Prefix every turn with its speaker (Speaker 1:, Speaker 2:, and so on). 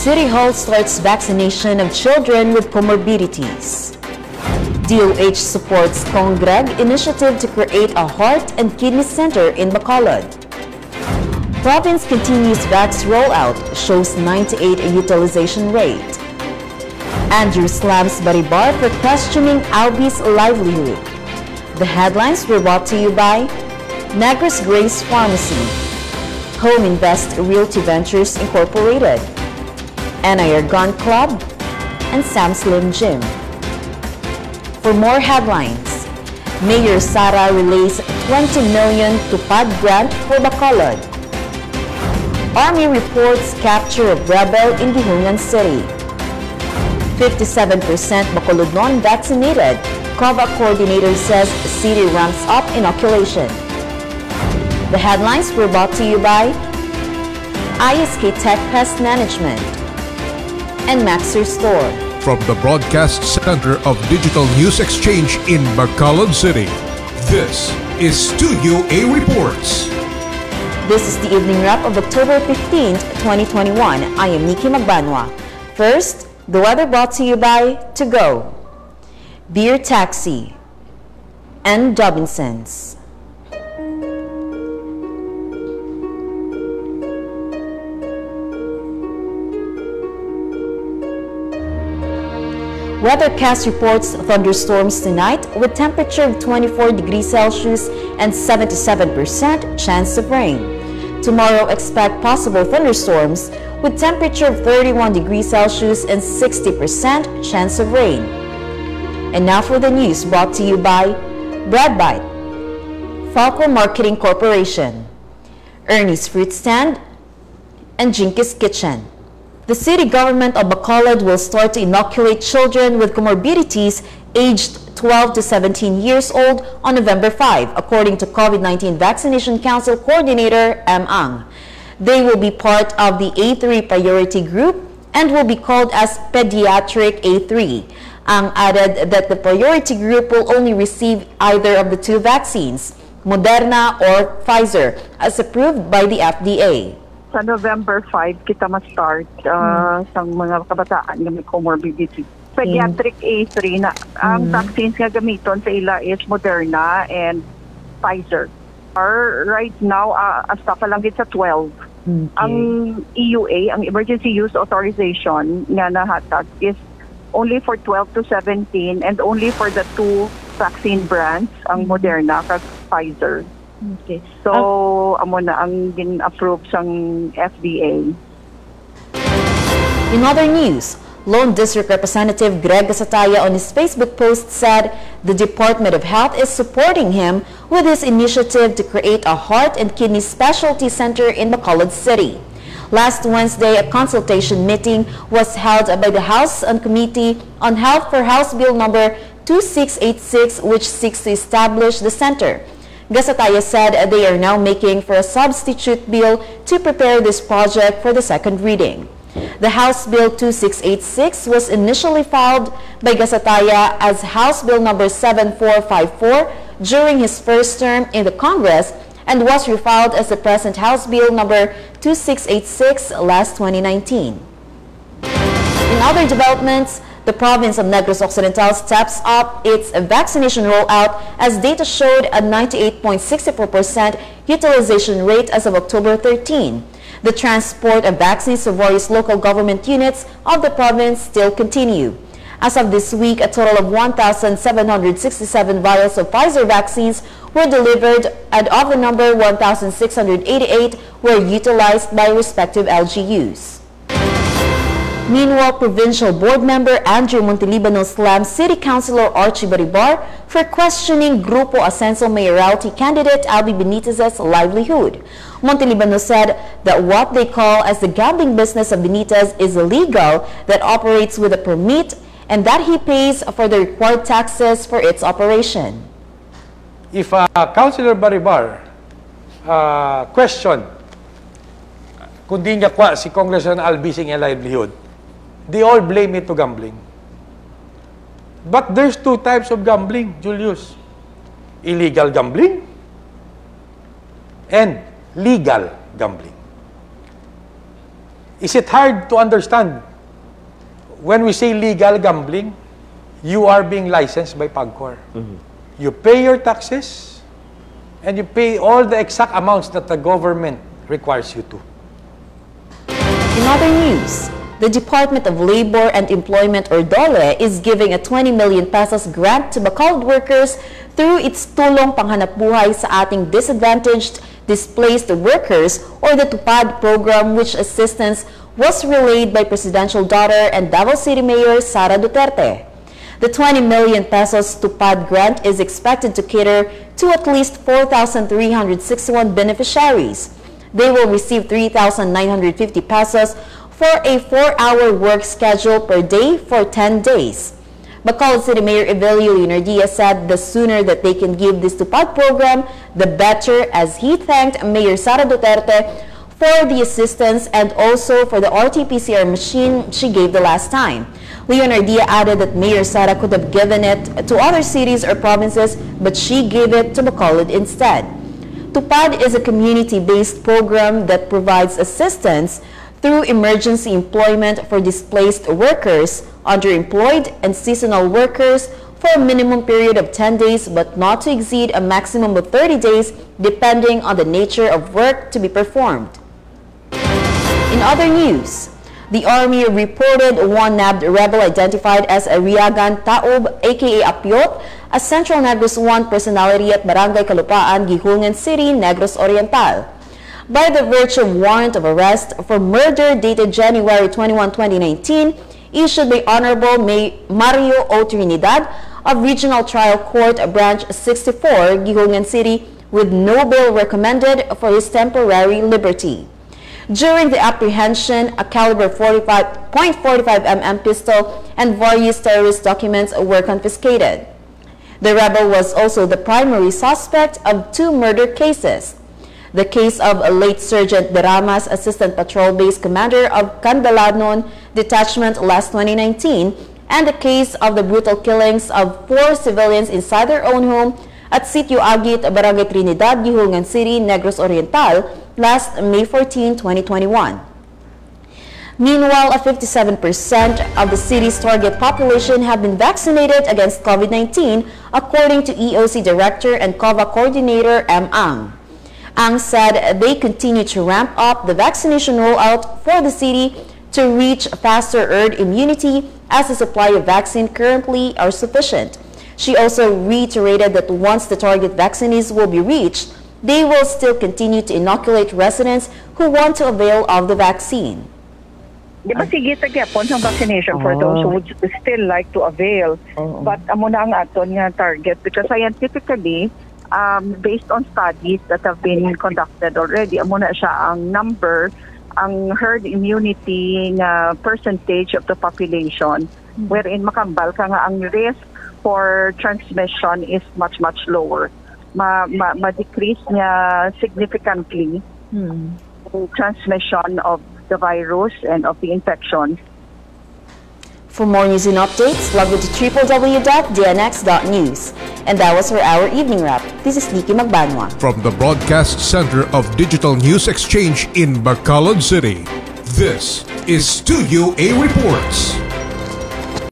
Speaker 1: City Hall starts vaccination of children with comorbidities. DOH supports Cong. Greg initiative to create a heart and kidney center in Bacolod. Province continues vax rollout, shows 98 utilization rate. Andrew slams Baribar for questioning Albee's livelihood. The headlines were brought to you by Negros Grace Pharmacy, Home Invest Realty Ventures Incorporated, NIR Gun Club, and Sam Slim Gym. For more headlines, Mayor Sara relays 20 million to PAD grant for Bacolod. Army reports capture of rebel in Guihulngan City. 57% Bacolodnon vaccinated. COVAC coordinator says city ramps up inoculation. The headlines were brought to you by ISK Tech Pest Management and Maxer Store.
Speaker 2: From the broadcast center of Digital News Exchange in Bacolod City, this is Studio A Reports.
Speaker 1: This is the evening wrap of October 15th, 2021. I am Nikki Magbanwa. First, the weather brought to you by To Go, Beer Taxi, and Dobinsons. Weathercast reports thunderstorms tonight with temperature of 24 degrees Celsius and 77% chance of rain. Tomorrow expect possible thunderstorms with temperature of 31 degrees Celsius and 60% chance of rain. And now for the news brought to you by Bread Bite, Falco Marketing Corporation, Ernie's Fruit Stand, and Jinkies Kitchen. The city government of Bacolod will start to inoculate children with comorbidities aged 12 to 17 years old on November 5, according to COVID-19 Vaccination Council Coordinator M. Ang. They will be part of the A3 priority group and will be called as Pediatric A3. Ang added that the priority group will only receive either of the two vaccines, Moderna or Pfizer, as approved by the FDA.
Speaker 3: Sa November 5 kita ma-start uh, sa mga kabataan nga may comorbidity. Pediatric A3 na ang vaccines nga gamiton sa ila is Moderna and Pfizer. Are right now uh, asta pa lang sa 12. Ang EUA, ang Emergency Use Authorization nga nahatag is only for 12 to 17 and only for the two vaccine brands, ang Moderna kag Pfizer.
Speaker 1: Okay.
Speaker 3: So, amo na ang gin-approve sang FDA.
Speaker 1: In other news, Lone District Representative Greg Gasataya on his Facebook post said the Department of Health is supporting him with his initiative to create a heart and kidney specialty center in Bacolod City. Last Wednesday, a consultation meeting was held by the House and Committee on Health for House Bill number 2686, which seeks to establish the center. Gasataya said they are now making for a substitute bill to prepare this project for the second reading. The House Bill 2686 was initially filed by Gasataya as House Bill number 7454 during his first term in the Congress and was refiled as the present House Bill number 2686 last 2019. In other developments, the province of Negros Occidental steps up its vaccination rollout as data showed a 98.64% utilization rate as of October 13. The transport of vaccines to various local government units of the province still continue. As of this week, a total of 1,767 vials of Pfizer vaccines were delivered and of the number, 1,688 were utilized by respective LGUs. Meanwhile, Provincial Board Member Andrew Montelibano slammed City Councilor Archie Baribar for questioning Grupo Ascenso mayoralty candidate Albee Benitez's livelihood. Montelibano said that what they call as the gambling business of Benitez is illegal, that operates with a permit, and that he pays for the required taxes for its operation.
Speaker 4: if uh, Councilor Baribar uh, question kung di niya kwa si Congressman Albising ang livelihood, they all blame it to gambling. But there's two types of gambling, Julius. Illegal gambling and legal gambling. is it hard to understand when we say legal gambling, you are being licensed by PAGCOR. You pay your taxes and you pay all the exact amounts that the government requires you to.
Speaker 1: In other news, the Department of Labor and Employment or DOLE is giving a 20 million pesos grant to Bacolod workers through its Tulong Panghanap Buhay sa ating disadvantaged displaced workers or the TUPAD program which assistance was relayed by presidential daughter and Davao City Mayor Sara Duterte. The 20 million pesos TUPAD grant is expected to cater to at least 4,361 beneficiaries. They will receive 3,950 pesos for a four-hour work schedule per day for 10 days. Bacolod City Mayor Evelio Leonardia said the sooner that they can give this TUPAD program, the better as he thanked Mayor Sara Duterte for the assistance and also for the RT-PCR machine she gave the last time. Leonardia added that Mayor Sara could have given it to other cities or provinces, but she gave it to Bacolod instead. TUPAD is a community-based program that provides assistance through emergency employment for displaced workers, underemployed, and seasonal workers for a minimum period of 10 days but not to exceed a maximum of 30 days depending on the nature of work to be performed. In other news, the Army reported one nabbed rebel identified as Ariagan Taob aka Apiot, a Central Negros 1 personality at Barangay Kalupaan, Guihulngan City, Negros Oriental. By the virtue of warrant of arrest for murder dated January 21, 2019, issued by Honorable Mario O. Trinidad of Regional Trial Court Branch 64, Guihulngan City, with no bail recommended for his temporary liberty. During the apprehension, a caliber 45.45 mm pistol and various terrorist documents were confiscated. The rebel was also the primary suspect of two murder cases. The case of late Sergeant Deramas, Assistant Patrol Base Commander of Candalanon Detachment last 2019, and the case of the brutal killings of four civilians inside their own home at Sitio Agit, Barangay Trinidad, Guihulngan City, Negros Oriental last May 14, 2021. Meanwhile, 57% of the city's target population have been vaccinated against COVID-19, according to EOC Director and COVAC Coordinator M. Ang. Ang said they continue to ramp up the vaccination rollout for the city to reach faster herd immunity as the supply of vaccine currently are sufficient. She also reiterated that once the target vaccines will be reached, they will still continue to inoculate residents who want to avail of the vaccine.
Speaker 3: Di ba sige tagyapon ang vaccination for those who oh. would still like to avail. Oh. But amo na ang aton nga target because scientifically, um, based on studies that have been conducted already, amo na siya ang number, ang herd immunity nga percentage of the population wherein makambal ka nga ang risk for transmission is much, much lower. Ma, ma, ma-decrease niya significantly the transmission of the virus and of the infection.
Speaker 1: For more news and updates, log on to www.dnx.news. And that was for our evening wrap. This is Nikki Magbanwa.
Speaker 2: From the Broadcast Center of Digital News Exchange in Bacolod City, this is Studio A Reports.